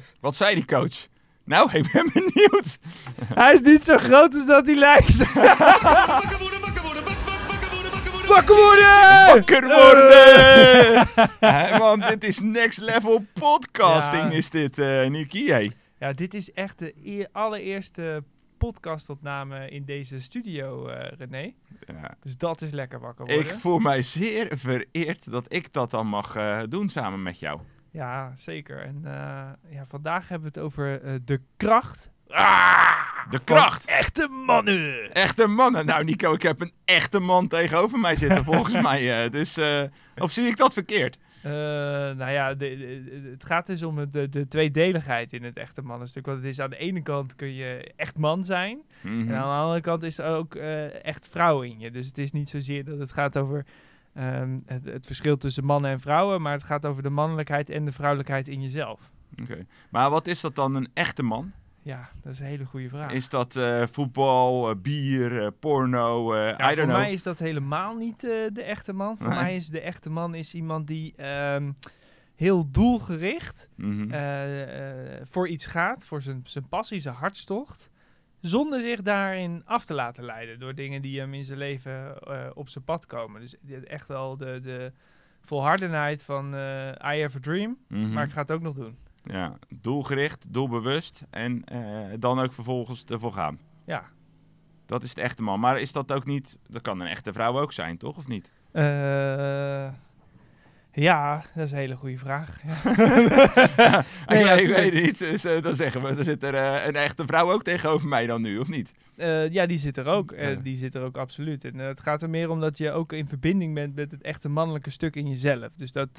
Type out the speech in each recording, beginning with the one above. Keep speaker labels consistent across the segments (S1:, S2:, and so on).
S1: Wat zei die coach? Nou, ik ben benieuwd.
S2: Hij is niet zo groot als dat hij lijkt.
S3: Wakker worden, wakker worden, wak- wak- wakker worden, wakker worden.
S2: Wakker worden!
S1: Wakker worden! Hé, man, dit is next level podcasting,
S2: Ja.
S1: is dit, eh Niki. Hey.
S2: Ja, dit is echt de eer- allereerste podcastopname in deze studio, eh, René.
S1: Ja,
S2: Dus dat is lekker wakker
S1: ik
S2: worden.
S1: voel mij zeer vereerd dat ik dat dan mag eh, doen samen met jou.
S2: Ja, zeker. En eh, ja, vandaag hebben we het over eh, de kracht
S1: De
S2: van
S1: kracht.
S2: echte mannen.
S1: Echte mannen. Nou, Nico, ik heb een echte man tegenover mij zitten, volgens mij. eh, dus, of zie ik dat verkeerd?
S2: Nou ja, de, de- de- het gaat dus om de, de tweedeligheid in het echte mannenstuk. Want het is aan de ene kant kun je echt man zijn.
S1: Mhm.
S2: En aan de andere kant is er ook echt vrouw in je. Dus het is niet zozeer dat het gaat over ehm, het, het verschil tussen mannen en vrouwen. Maar het gaat over de mannelijkheid en de vrouwelijkheid in jezelf.
S1: Oké. Maar wat is dat dan, een echte man?
S2: Ja, dat is een hele goede vraag.
S1: Is dat eh, voetbal, eh, bier, eh, porno,
S2: Ja,
S1: I
S2: voor
S1: don't know.
S2: mij is dat helemaal niet de echte man. Voor
S1: Nee.
S2: mij is de echte man is iemand die ehm, heel doelgericht
S1: Mhm.
S2: voor iets gaat, voor zijn, zijn passie, zijn hartstocht. Zonder zich daarin af te laten leiden door dingen die hem in zijn leven eh, op zijn pad komen. Dus dit- echt wel de, de volhardenheid van eh, I have a dream,
S1: Mhm.
S2: maar ik ga het ook nog doen.
S1: Ja, doelgericht, doelbewust en eh, dan ook vervolgens ervoor gaan.
S2: Ja.
S1: Dat is het echte man. Maar is dat ook niet... Dat kan een echte vrouw ook zijn, toch? Of niet?
S2: Eh, ja, dat is een hele goede vraag. Ja.
S1: ik,
S2: ja,
S1: ik
S2: tuurlijk.
S1: weet het niet. Dus, eh, dan zeggen we, er zit er eh, een echte vrouw ook tegenover mij dan nu, of niet?
S2: Eh, ja, die zit er ook. Die zit er ook absoluut. En het gaat er meer om dat je ook in verbinding bent met het echte mannelijke stuk in jezelf. Dus dat,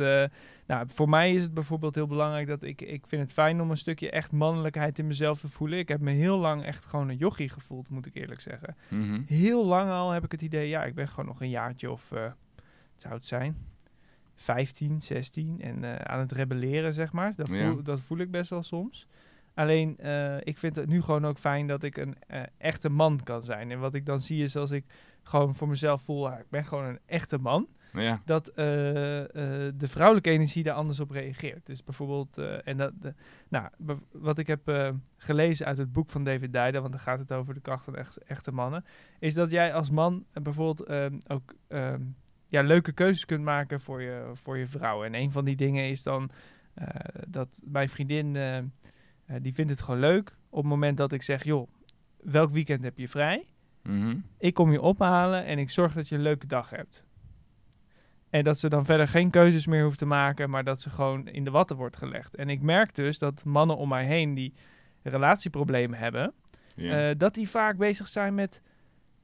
S2: nou, voor mij is het bijvoorbeeld heel belangrijk dat ik, ik vind het fijn om een stukje echt mannelijkheid in mezelf te voelen. Ik heb me heel lang echt gewoon een jochie gevoeld, moet ik eerlijk zeggen.
S1: Mhm.
S2: Heel lang al heb ik het idee, ja, ik ben gewoon nog een jaartje of, zou het zijn? 15, 16 en eh, aan het rebelleren, zeg maar. Dat voel,
S1: Ja.
S2: dat voel ik best wel soms. Alleen, eh, ik vind het nu gewoon ook fijn dat ik een eh, echte man kan zijn. En wat ik dan zie is als ik gewoon voor mezelf voel, ah, ik ben gewoon een echte man.
S1: Ja.
S2: Dat de vrouwelijke energie daar anders op reageert. Dus bijvoorbeeld, en dat, de, nou, wat ik heb gelezen uit het boek van David Dijden, want daar gaat het over de kracht van echt, echte mannen, is dat jij als man bijvoorbeeld ook ja, leuke keuzes kunt maken voor je, voor je vrouw. En een van die dingen is dan eh, dat mijn vriendin, eh, eh, die vindt het gewoon leuk op het moment dat ik zeg, joh, welk weekend heb je vrij?
S1: Mhm.
S2: Ik kom je ophalen en ik zorg dat je een leuke dag hebt. En dat ze dan verder geen keuzes meer hoeft te maken, maar dat ze gewoon in de watten wordt gelegd. En ik merk dus dat mannen om mij heen die relatieproblemen hebben, dat die vaak bezig zijn met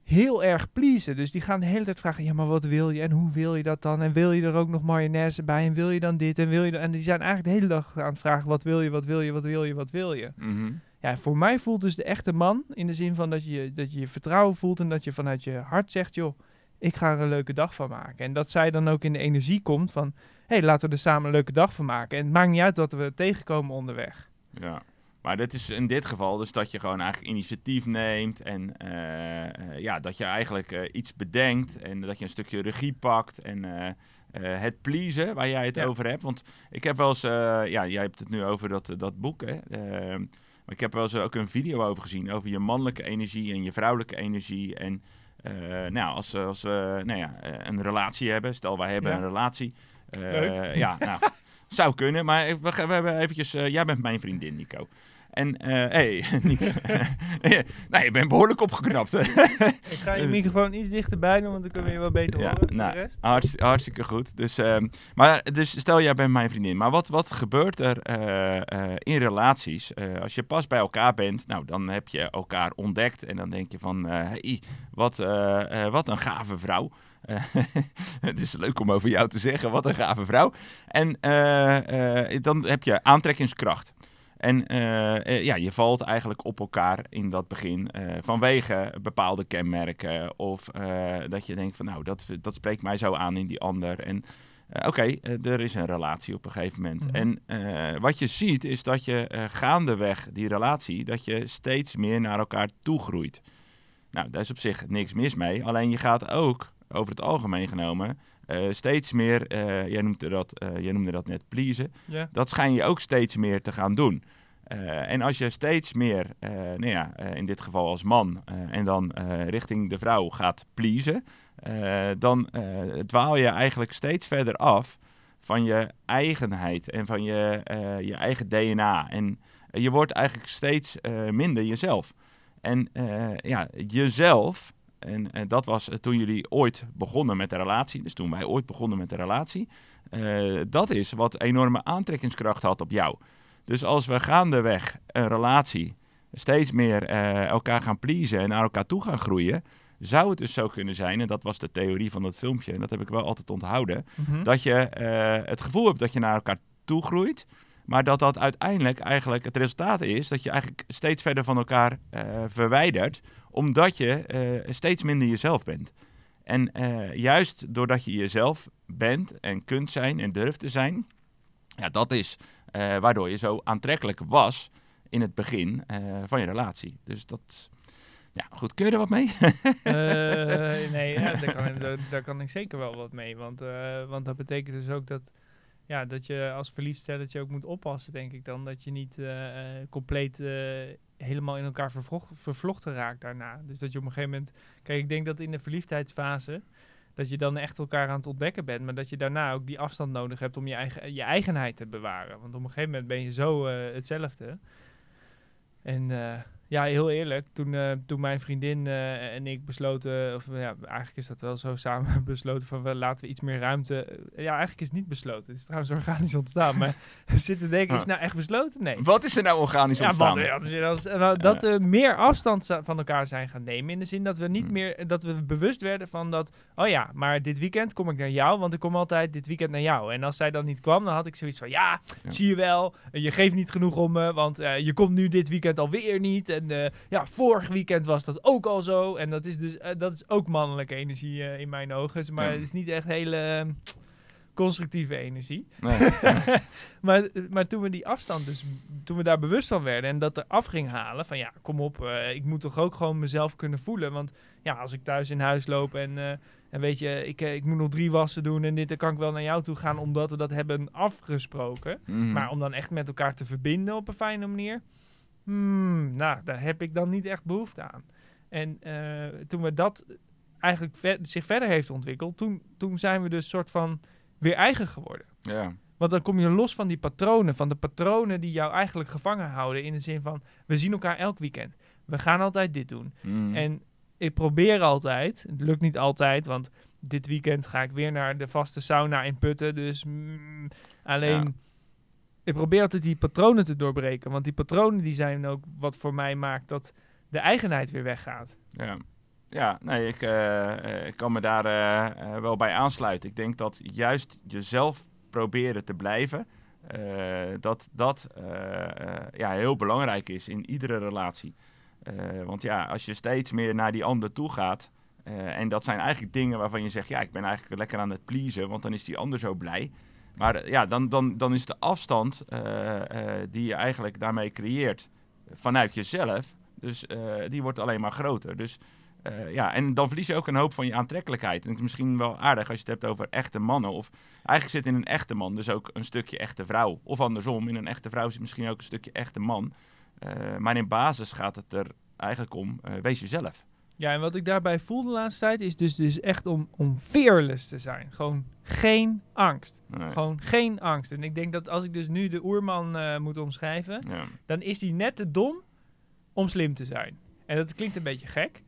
S2: heel erg pleasen. Dus die gaan de hele tijd vragen, ja, maar wat wil je en hoe wil je dat dan? En wil je er ook nog mayonaise bij en wil je dan dit en wil je dan... En die zijn eigenlijk de hele dag aan het vragen, wat wil je, wat wil je, wat wil je, wat wil je?
S1: Mhm.
S2: Ja, voor mij voelt dus de echte man in de zin van dat je dat je, je vertrouwen voelt en dat je vanuit je hart zegt, joh, ik ga er een leuke dag van maken. En dat zij dan ook in de energie komt van, hé, hey, laten we er samen een leuke dag van maken. En het maakt niet uit wat we tegenkomen onderweg.
S1: Ja. Maar dit is in dit geval dus dat je gewoon eigenlijk initiatief neemt en eh, eh, ja, dat je eigenlijk eh, iets bedenkt en dat je een stukje regie pakt en het pleasen waar jij het
S2: Ja.
S1: over hebt. Want ik heb wel eens, ja, jij hebt het nu over dat, dat boek, hè. Eh, maar ik heb wel eens ook een video over gezien over je mannelijke energie en je vrouwelijke energie. En nou, als, als we nou ja, een relatie hebben, stel wij hebben
S2: Ja.
S1: een relatie. Ja, nou, zou kunnen, maar we, we hebben eventjes, eh, jij bent mijn vriendin, Nico. En, eh hey, nou, je bent behoorlijk opgeknapt.
S2: Ik ga je microfoon iets dichterbij doen, want dan kunnen we je wel beter
S1: Ja,
S2: horen.
S1: nou,
S2: de rest.
S1: Hartst- hartstikke goed. Dus, ehm, maar, dus stel, jij bent mijn vriendin. Maar wat, wat gebeurt er eh, in relaties? Als je pas bij elkaar bent, nou, dan heb je elkaar ontdekt. En dan denk je van, hey, wat, wat een gave vrouw. Eh, het is leuk om over jou te zeggen, wat een gave vrouw. En eh, eh, dan heb je aantrekkingskracht. En ja, je valt eigenlijk op elkaar in dat begin vanwege bepaalde kenmerken. Of dat je denkt van nou, dat, dat spreekt mij zo aan in die ander. En oké, er is een relatie op een gegeven moment.
S2: Mhm.
S1: En wat je ziet is dat je gaandeweg die relatie, dat je steeds meer naar elkaar toe groeit. Nou, daar is op zich niks mis mee. Alleen je gaat ook, over het algemeen genomen, eh, steeds meer, eh, jij, noemde dat, eh, jij noemde dat net pleasen dat schijn je ook steeds meer te gaan doen. En als je steeds meer, nou ja, in dit geval als man, en dan richting de vrouw gaat pleasen, dan dwaal je eigenlijk steeds verder af van je eigenheid en van je, je eigen DNA. En je wordt eigenlijk steeds minder jezelf. En ja, jezelf, en, en dat was eh, toen jullie ooit begonnen met de relatie, dus toen wij ooit begonnen met de relatie, eh, dat is wat enorme aantrekkingskracht had op jou. Dus als we gaandeweg een relatie steeds meer eh, elkaar gaan pleasen en naar elkaar toe gaan groeien, zou het dus zo kunnen zijn, en dat was de theorie van dat filmpje, en dat heb ik wel altijd onthouden,
S2: Mhm.
S1: dat je eh, het gevoel hebt dat je naar elkaar toe groeit, maar dat dat uiteindelijk eigenlijk het resultaat is dat je eigenlijk steeds verder van elkaar eh, verwijdert, omdat je eh, steeds minder jezelf bent. En eh, juist doordat je jezelf bent en kunt zijn en durft te zijn, ja, dat is eh, waardoor je zo aantrekkelijk was in het begin van je relatie. Dus dat, ja, goed, kun je er wat mee?
S2: Nee, ja, daar, kan, ik- daar, daar kan ik zeker wel wat mee. Want, want dat betekent dus ook dat, ja, dat je als verliefd stelletje ook moet oppassen, denk ik dan. Dat je niet compleet helemaal in elkaar vervlochten raakt daarna. Dus dat je op een gegeven moment... Kijk, ik denk dat in de verliefdheidsfase... dat je dan echt elkaar aan het ontdekken bent... maar dat je daarna ook die afstand nodig hebt om je, eigen, je eigenheid te bewaren. Want op een gegeven moment ben je zo eh, hetzelfde... En eh, ja, heel eerlijk, toen, eh, toen mijn vriendin eh, en ik besloten, of ja, eigenlijk is dat wel zo samen besloten van wel, laten we iets meer ruimte. eh, ja, eigenlijk is het niet besloten. Het is trouwens organisch ontstaan, maar zitten denken, is het nou echt besloten? Nee.
S1: Wat is er nou organisch ontstaan?
S2: ja, dus, ja, dat, nou, dat we meer afstand van elkaar zijn gaan nemen. In de zin dat we niet
S1: Hmm.
S2: meer, dat we bewust werden van dat, oh ja, maar dit weekend kom ik naar jou, want ik kom altijd dit weekend naar jou. En als zij dan niet kwam, dan had ik zoiets van, ja,
S1: Ja.
S2: zie je wel, je geeft niet genoeg om me, want je komt nu dit weekend alweer niet. En eh, ja, vorig weekend was dat ook al zo. En dat is dus, eh, dat is ook mannelijke energie eh, in mijn ogen. Dus, Maar
S1: Ja.
S2: het is niet echt hele eh, constructieve energie.
S1: Nee.
S2: Maar, maar toen we die afstand, dus toen we daar bewust van werden en dat er af ging halen, van ja, kom op, ik moet toch ook gewoon mezelf kunnen voelen. Want ja, als ik thuis in huis loop en, en weet je, ik, ik moet nog drie wassen doen en dit, dan kan ik wel naar jou toe gaan omdat we dat hebben afgesproken.
S1: Mhm.
S2: Maar om dan echt met elkaar te verbinden op een fijne manier, hmm, nou, daar heb ik dan niet echt behoefte aan. En eh, toen we dat eigenlijk ver- zich verder heeft ontwikkeld, toen, toen zijn we dus soort van weer eigen geworden.
S1: ja.
S2: Want dan kom je los van die patronen, van de patronen die jou eigenlijk gevangen houden. In de zin van, we zien elkaar elk weekend. We gaan altijd dit doen.
S1: Mhm.
S2: En ik probeer altijd, het lukt niet altijd, want dit weekend ga ik weer naar de vaste sauna in Putten. Dus mm, alleen,
S1: Ja.
S2: Ik probeer altijd die patronen te doorbreken. Want die patronen die zijn ook wat voor mij maakt dat de eigenheid weer weggaat.
S1: Ja, ja nee, ik, eh, eh, ik kan me daar eh, wel bij aansluiten. Ik denk dat juist jezelf proberen te blijven, dat dat ja, heel belangrijk is in iedere relatie. Want ja, als je steeds meer naar die ander toe gaat, en dat zijn eigenlijk dingen waarvan je zegt, ja, ik ben eigenlijk lekker aan het pleasen, want dan is die ander zo blij. Maar eh, ja, dan, dan, dan is de afstand eh, eh, die je eigenlijk daarmee creëert vanuit jezelf, dus die wordt alleen maar groter. Dus ja, en dan verlies je ook een hoop van je aantrekkelijkheid. En het is misschien wel aardig als je het hebt over echte mannen. Of eigenlijk zit in een echte man dus ook een stukje echte vrouw. Of andersom, in een echte vrouw zit misschien ook een stukje echte man. Maar in basis gaat het er eigenlijk om, wees jezelf.
S2: Ja, en wat ik daarbij voel de laatste tijd is dus, dus echt om, om fearless te zijn. Gewoon geen angst.
S1: Nee.
S2: Gewoon geen angst. En ik denk dat als ik dus nu de oerman eh, moet omschrijven,
S1: Ja.
S2: dan is die net te dom om slim te zijn. En dat klinkt een beetje gek.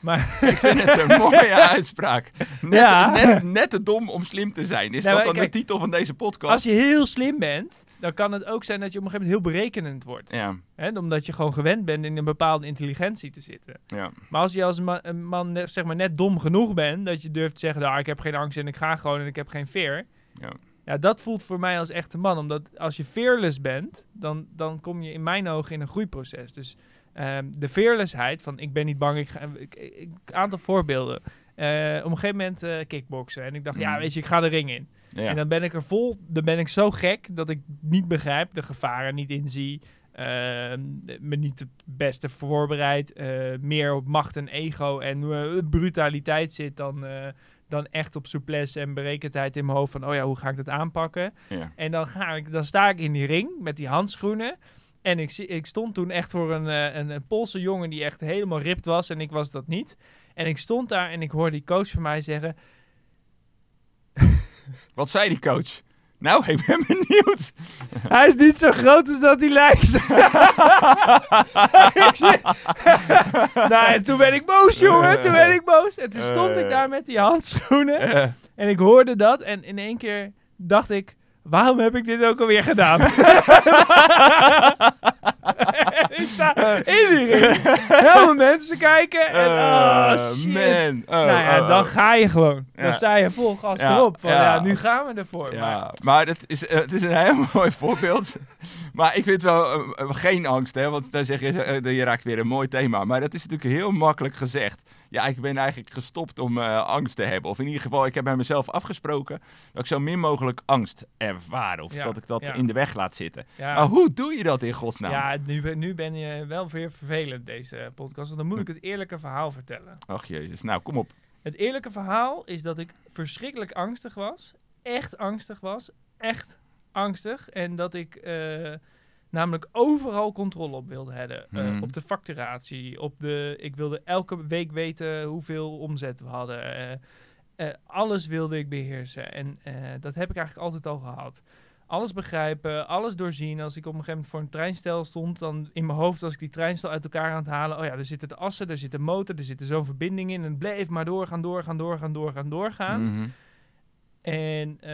S2: Maar
S1: Ik vind het een mooie uitspraak. Net,
S2: Ja.
S1: net, net te dom om slim te zijn. Is
S2: Nou,
S1: dat dan
S2: kijk,
S1: de titel van deze podcast?
S2: als je heel slim bent, dan kan het ook zijn dat je op een gegeven moment heel berekenend wordt.
S1: Ja,
S2: Hè? Omdat je gewoon gewend bent in een bepaalde intelligentie te zitten.
S1: ja,
S2: Maar als je als ma- een man net, zeg maar, net dom genoeg bent, dat je durft te zeggen, nou, ik heb geen angst en ik ga gewoon en ik heb geen fear.
S1: ja.
S2: Ja, dat voelt voor mij als echte man. Omdat als je fearless bent, dan, dan kom je in mijn ogen in een groeiproces. Dus ehm, de fearlessheid van ik ben niet bang, ik ga... Een aantal voorbeelden. Eh, op een gegeven moment eh kickboksen. En ik dacht, ja,
S1: Mhm.
S2: weet je, ik ga de ring in.
S1: Ja.
S2: En dan ben ik er vol, dan ben ik zo gek dat ik niet begrijp, de gevaren niet inzie, ehm, me niet het beste voorbereid, eh, meer op macht en ego en eh, brutaliteit zit dan, eh, dan echt op souplesse en berekendheid in mijn hoofd van, oh ja, hoe ga ik dat aanpakken?
S1: ja.
S2: En dan, ga ik, dan sta ik in die ring met die handschoenen En ik, zie- ik stond toen echt voor een, een, een Poolse jongen die echt helemaal ripped was. En ik was dat niet. En ik stond daar en ik hoorde die coach van mij zeggen...
S1: Wat zei die coach? Nou, ik ben benieuwd.
S2: Hij is niet zo groot als dat hij lijkt. Nou, en toen ben ik boos, jongen. Toen ben ik boos. En toen stond ik
S1: Eh.
S2: daar met die handschoenen.
S1: Eh,
S2: En ik hoorde dat. En in één keer dacht ik... Waarom heb ik dit ook alweer gedaan? En ik sta in die ring. Helemaal mensen kijken. En, oh,
S1: eh,
S2: shit.
S1: man. Oh,
S2: nou ja,
S1: oh,
S2: dan
S1: oh.
S2: ga je gewoon. Dan
S1: Ja.
S2: sta je vol gas
S1: Ja,
S2: erop. Van,
S1: ja.
S2: nu gaan we ervoor. Maar,
S1: maar het is, eh, het is een heel mooi voorbeeld. maar ik vind wel eh, eh, geen angst, hè, want dan zeg je, eh, je raakt weer een mooi thema. Maar dat is natuurlijk heel makkelijk gezegd. Ja, ik ben eigenlijk gestopt om eh, angst te hebben. Of in ieder geval, ik heb bij mezelf afgesproken dat ik zo min mogelijk angst ervaar. Of
S2: Ja,
S1: dat ik dat
S2: ja.
S1: in de weg laat zitten.
S2: ja.
S1: Maar hoe doe je dat in godsnaam?
S2: Ja, nu, ben- nu ben je wel weer vervelend, deze podcast. Want dan moet ik het eerlijke verhaal vertellen.
S1: Ach jezus, nou kom op.
S2: Het eerlijke verhaal is dat ik verschrikkelijk angstig was. Echt angstig was. Echt angstig. En dat ik eh, namelijk overal controle op wilde hebben. Eh,
S1: Mhm.
S2: Op de facturatie. Op de, ik wilde elke week weten hoeveel omzet we hadden. eh, eh, alles wilde ik beheersen. En dat heb ik eigenlijk altijd al gehad. Alles begrijpen, alles doorzien. Als ik op een gegeven moment voor een treinstel stond, dan in mijn hoofd was ik die treinstel uit elkaar aan het halen. Oh ja, er zitten de assen, er zit een motor, er zit zo'n verbinding in. En het bleef maar doorgaan, doorgaan, doorgaan, doorgaan, doorgaan.
S1: Mhm.
S2: En eh,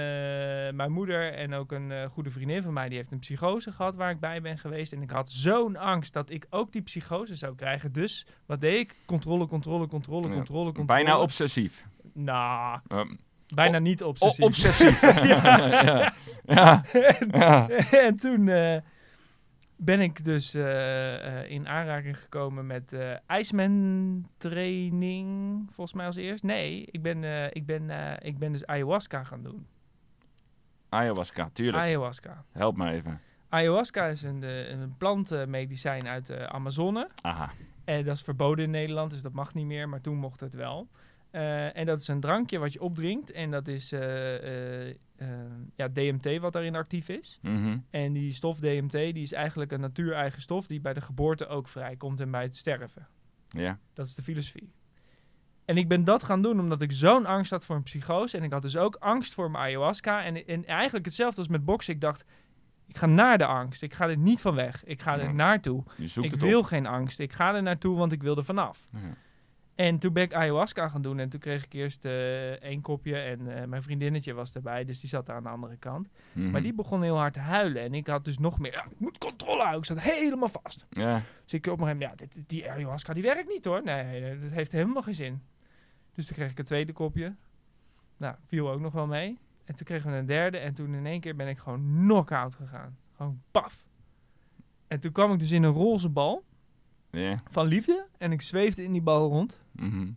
S2: mijn moeder en ook een eh, goede vriendin van mij, die heeft een psychose gehad waar ik bij ben geweest. En ik had zo'n angst dat ik ook die psychose zou krijgen. Dus wat deed ik? Controle, controle, controle,
S1: Ja,
S2: controle, controle.
S1: Bijna obsessief.
S2: Nou,
S1: Um,
S2: bijna niet
S1: o-
S2: obsessief.
S1: obsessief. ja. Ja. Ja.
S2: en toen eh, ben ik dus eh, eh, in aanraking gekomen met ijsman training, volgens mij als eerst. Nee, ik ben, ik ben, ik ben dus ayahuasca gaan doen.
S1: Ayahuasca, tuurlijk.
S2: Ayahuasca.
S1: Help me even.
S2: Ayahuasca is een, een plantmedicijn uit de Amazone.
S1: Aha.
S2: En dat is verboden in Nederland, dus dat mag niet meer, maar toen mocht het wel. En dat is een drankje wat je opdrinkt. En dat is ja, DMT wat daarin actief is.
S1: Mhm.
S2: En die stof DMT die is eigenlijk een natuureigen stof die bij de geboorte ook vrijkomt en bij het sterven.
S1: Ja.
S2: Dat is de filosofie. En ik ben dat gaan doen omdat ik zo'n angst had voor een psychose. En ik had dus ook angst voor mijn ayahuasca. En, en eigenlijk hetzelfde als met boksen. Ik dacht, ik ga naar de angst. Ik ga er niet van weg. Ik ga
S1: Ja.
S2: er naartoe. Ik wil
S1: op.
S2: geen angst. Ik ga er naartoe, want ik wil er vanaf.
S1: Ja.
S2: En toen ben ik ayahuasca gaan doen. En toen kreeg ik eerst eh één kopje. En eh, mijn vriendinnetje was erbij. Dus die zat aan de andere kant.
S1: Mhm.
S2: Maar die begon heel hard te huilen. En ik had dus nog meer. Ja, ik moet controle houden. Ik zat helemaal vast.
S1: Ja.
S2: Dus ik op een gegeven moment. Ja, dit, die ayahuasca die werkt niet hoor. Nee, dat heeft helemaal geen zin. Dus toen kreeg ik een tweede kopje. Nou, viel ook nog wel mee. En toen kregen we een derde. En toen in één keer ben ik gewoon knock-out gegaan. Gewoon paf. En toen kwam ik dus in een roze bal van liefde. En ik zweefde in die bal rond.
S1: Mhm.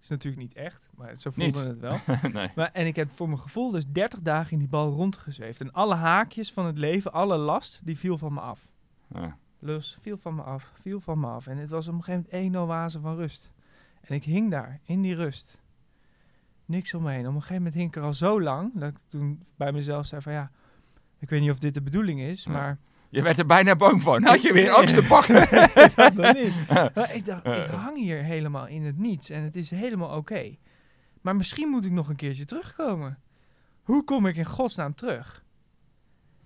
S2: Is natuurlijk niet echt, maar zo voelde het wel.
S1: nee.
S2: Maar, en ik heb voor mijn gevoel dus 30 dagen in die bal rondgezweefd. En alle haakjes van het leven, alle last, die viel van me af.
S1: Ja.
S2: Lus viel van me af, viel van me af. En het was op een gegeven moment één oase van rust. En ik hing daar, in die rust. Niks om me heen. Op een gegeven moment hing ik er al zo lang, dat ik toen bij mezelf zei van ja, ik weet niet of dit de bedoeling is,
S1: Ja.
S2: maar
S1: Je werd er bijna bang van. Had je weer angst te pakken?
S2: dat nog niet. Maar ik dacht, ik hang hier helemaal in het niets en het is helemaal oké. Maar misschien moet ik nog een keertje terugkomen. Hoe kom ik in godsnaam terug?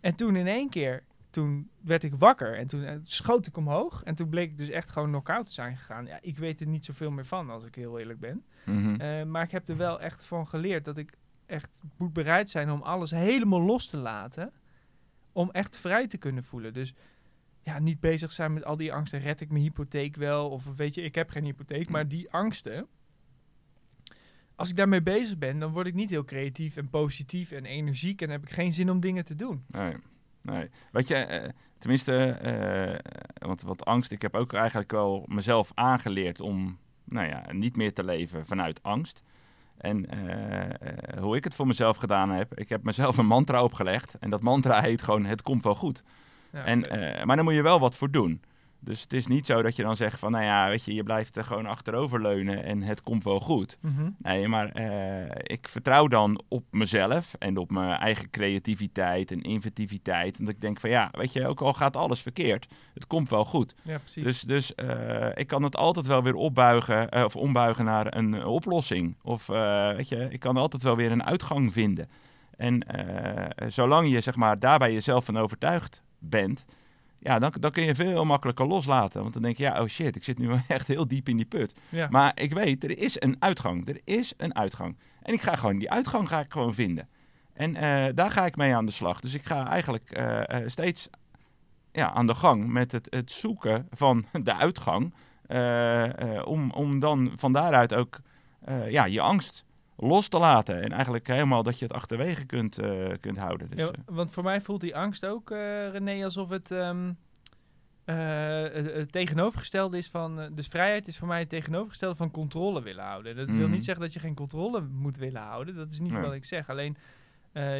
S2: En toen in één keer, toen werd ik wakker en toen eh, schoot ik omhoog. En toen bleek ik dus echt gewoon knock-out te zijn gegaan. Ja, ik weet er niet zoveel meer van, als ik heel eerlijk ben.
S1: Mhm.
S2: Eh, maar ik heb er wel echt van geleerd dat ik echt moet bereid zijn om alles helemaal los te laten. Om echt vrij te kunnen voelen. Dus ja, niet bezig zijn met al die angsten. Red ik mijn hypotheek wel? Of weet je, ik heb geen hypotheek. Maar die angsten. Als ik daarmee bezig ben, dan word ik niet heel creatief en positief en energiek. En heb ik geen zin om dingen te doen.
S1: Nee. nee. Weet je, eh, tenminste, eh, want wat angst, ik heb ook eigenlijk wel mezelf aangeleerd om nou ja, niet meer te leven vanuit angst. En eh, eh, hoe ik het voor mezelf gedaan heb, ik heb mezelf een mantra opgelegd. En dat mantra heet gewoon, het komt wel goed.
S2: Ja,
S1: en, eh, maar daar moet je wel wat voor doen. Dus het is niet zo dat je dan zegt van, nou ja, weet je, je blijft er gewoon achteroverleunen en het komt wel goed.
S2: Mhm.
S1: Nee, maar eh, ik vertrouw dan op mezelf en op mijn eigen creativiteit en inventiviteit. En dat ik denk van, ja, weet je, ook al gaat alles verkeerd, het komt wel goed.
S2: Ja, precies.
S1: Dus, dus eh, ik kan het altijd wel weer opbuigen eh, of ombuigen naar een oplossing. Of weet je, ik kan altijd wel weer een uitgang vinden. En zolang je zeg maar daarbij jezelf van overtuigd bent, ja, dan, dan kun je veel makkelijker loslaten. Want dan denk je, ja, oh shit, ik zit nu echt heel diep in die put.
S2: ja.
S1: Maar ik weet, er is een uitgang. Er is een uitgang. En ik ga gewoon die uitgang ga ik gewoon vinden. En eh, daar ga ik mee aan de slag. Dus ik ga eigenlijk eh, eh, steeds ja, aan de gang met het, het zoeken van de uitgang. om, om dan van daaruit ook ja, je angst los te laten. En eigenlijk helemaal dat je het achterwege kunt, eh, kunt houden. Dus,
S2: Ja,
S1: eh,
S2: want voor mij voelt die angst ook, eh, René, alsof het eh, het, tegenovergestelde is van... dus vrijheid is voor mij het tegenovergestelde van controle willen houden. Dat wil
S1: Mhm.
S2: niet zeggen dat je geen controle moet willen houden. Dat is niet
S1: Nee.
S2: wat ik zeg. Alleen,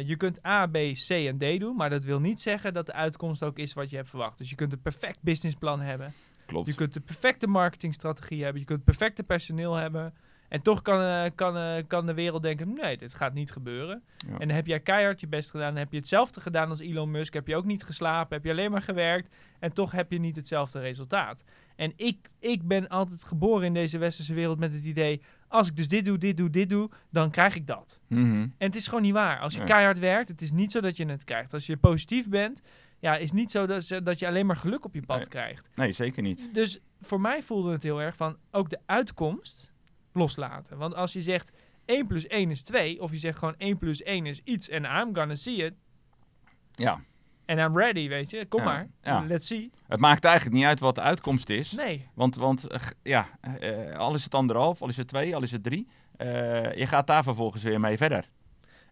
S2: je kunt A, B, C en D doen. Maar dat wil niet zeggen dat de uitkomst ook is wat je hebt verwacht. Dus je kunt een perfect businessplan hebben.
S1: klopt.
S2: Je kunt de perfecte marketingstrategie hebben. Je kunt het perfecte personeel hebben. En toch kan, eh, kan, eh, kan de wereld denken, nee, dit gaat niet gebeuren.
S1: Ja.
S2: En dan heb jij keihard je best gedaan. Dan heb je hetzelfde gedaan als Elon Musk. Heb je ook niet geslapen. Heb je alleen maar gewerkt. En toch heb je niet hetzelfde resultaat. En ik, ik ben altijd geboren in deze westerse wereld met het idee... als ik dus dit doe, dit doe, dit doe, dan krijg ik dat.
S1: Mhm.
S2: En het is gewoon niet waar. Als je
S1: Nee.
S2: keihard werkt, het is niet zo dat je het krijgt. Als je positief bent, ja, is niet zo dat, dat je alleen maar geluk op je pad
S1: Nee.
S2: krijgt.
S1: Nee, zeker niet.
S2: Dus voor mij voelde het heel erg van ook de uitkomst loslaten. Want als je zegt 1 plus 1 is 2, of je zegt gewoon 1 plus 1 is iets en I'm gonna see it,
S1: Ja.
S2: en I'm ready, weet je, kom
S1: Ja,
S2: maar,
S1: ja.
S2: let's see.
S1: Het maakt eigenlijk niet uit wat de uitkomst is.
S2: Nee,
S1: Want, want eh, ja, eh, al is het anderhalf, al is het twee, al is het drie. eh, je gaat daar vervolgens weer mee verder.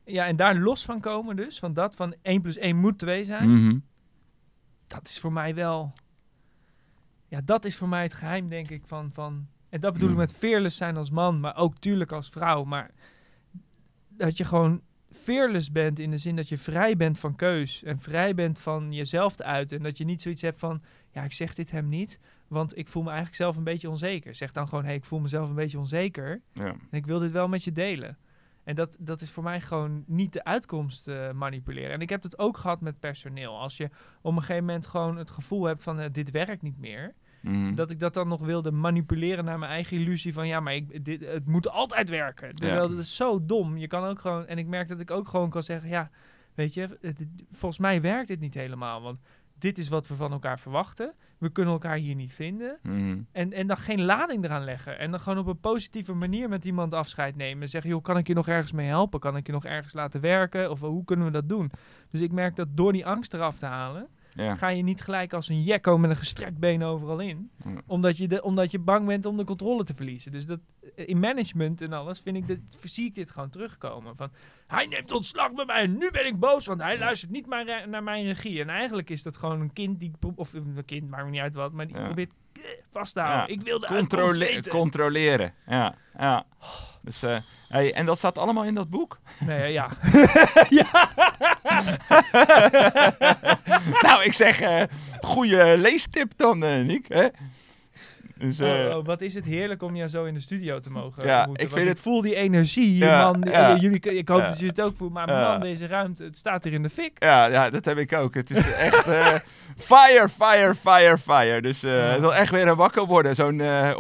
S2: ja, en daar los van komen dus, van dat van 1 plus 1 moet 2 zijn,
S1: Mhm.
S2: dat is voor mij wel, ja, dat is voor mij het geheim, denk ik, van, van en dat bedoel ik
S1: Mm.
S2: met fearless zijn als man, maar ook tuurlijk als vrouw, maar dat je gewoon fearless bent in de zin dat je vrij bent van keus en vrij bent van jezelf te uiten en dat je niet zoiets hebt van, ja, ik zeg dit hem niet, want ik voel me eigenlijk zelf een beetje onzeker. Zeg dan gewoon, hé, hey, ik voel mezelf een beetje onzeker
S1: Ja.
S2: en ik wil dit wel met je delen. En dat, dat is voor mij gewoon niet de uitkomst eh, manipuleren. En ik heb het ook gehad met personeel. Als je op een gegeven moment gewoon het gevoel hebt van, eh, dit werkt niet meer,
S1: Mhm.
S2: dat ik dat dan nog wilde manipuleren naar mijn eigen illusie van ja, maar ik, dit, het moet altijd werken. Terwijl dat is zo dom. Je kan ook gewoon, en ik merk dat ik ook gewoon kan zeggen, ja, weet je, het- volgens mij werkt dit niet helemaal. Want dit is wat we van elkaar verwachten. We kunnen elkaar hier niet vinden.
S1: Mhm.
S2: En, en dan geen lading eraan leggen. En dan gewoon op een positieve manier met iemand afscheid nemen. Zeggen, joh, kan ik je nog ergens mee helpen? Kan ik je nog ergens laten werken? Of eh, hoe kunnen we dat doen? Dus ik merk dat door die angst eraf te halen,
S1: Ja.
S2: ga je niet gelijk als een jekko met een gestrekt been overal in.
S1: Ja.
S2: Omdat, je de, omdat je bang bent om de controle te verliezen. Dus dat, in management en alles vind ik dit, zie ik dit gewoon terugkomen. Van, hij neemt ontslag bij mij en nu ben ik boos, want hij luistert niet maar naar mijn regie. En eigenlijk is dat gewoon een kind, die of een kind, maakt me niet uit wat, maar die
S1: Ja.
S2: probeert eh, vast te houden.
S1: Ja.
S2: Ik wil de uitkomst
S1: Controle- controleren. Ja. ja. Dus, eh, hey, en dat staat allemaal in dat boek?
S2: nee, ja.
S1: nou, ik zeg, eh goede leestip dan, eh Nick. Hè? Dus, eh,
S2: Oh, oh, wat is het heerlijk om jou zo in de studio te mogen
S1: Ja, ik vind
S2: ik voel die energie
S1: Ja,
S2: man.
S1: ja.
S2: Eh, jullie, ik hoop dat je het ook voelt. Maar man, deze ruimte, het staat hier in de fik.
S1: Ja, ja, dat heb ik ook. Het is echt eh, fire, fire, fire, fire. Dus het wil echt weer een wakker worden. Zo'n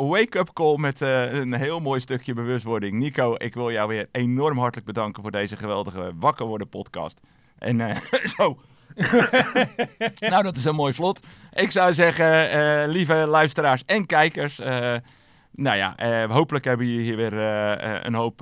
S1: wake-up call met een heel mooi stukje bewustwording. Nico, ik wil jou weer enorm hartelijk bedanken voor deze geweldige wakker worden podcast. En zo. nou, dat is een mooi slot. Ik zou zeggen, eh, lieve luisteraars en kijkers. eh, nou ja, eh, hopelijk hebben jullie hier weer een hoop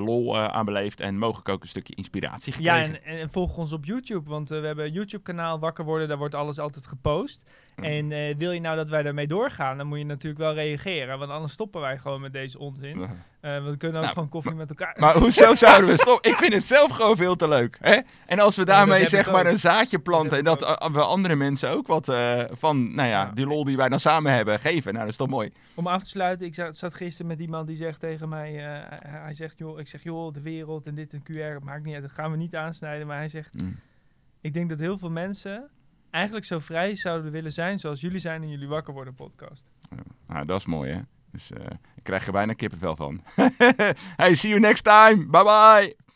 S1: lol aan beleefd. En mogelijk ook een stukje inspiratie gekregen.
S2: Ja, en, volg ons op YouTube, want we hebben een YouTube-kanaal Wakker Worden, daar wordt alles altijd gepost.
S1: Mm.
S2: En eh, wil je nou dat wij daarmee doorgaan, dan moet je natuurlijk wel reageren, want anders stoppen wij gewoon met deze onzin. Eh, we kunnen ook
S1: Nou,
S2: gewoon koffie met elkaar...
S1: Maar hoezo zouden we stoppen? Ik vind het zelf gewoon veel te leuk. Hè? En als we
S2: dat
S1: daarmee zeg maar
S2: ook.
S1: een zaadje planten en
S2: heb
S1: dat eh, we andere mensen ook wat van, nou ja, die lol die wij dan samen hebben geven. Nou, dat is toch mooi.
S2: Om af te sluiten, ik zat, zat gisteren met iemand die zegt tegen mij, hij, hij zegt, joh, ik zeg, joh, de wereld en dit en QR, maakt niet uit, dat gaan we niet aansnijden, maar hij zegt,
S1: Mm.
S2: ik denk dat heel veel mensen eigenlijk zo vrij zouden willen zijn zoals jullie zijn in jullie wakker worden podcast.
S1: Nou, dat is mooi, hè? Dus eh, ik krijg er bijna kippenvel van. hey, see you next time. Bye bye.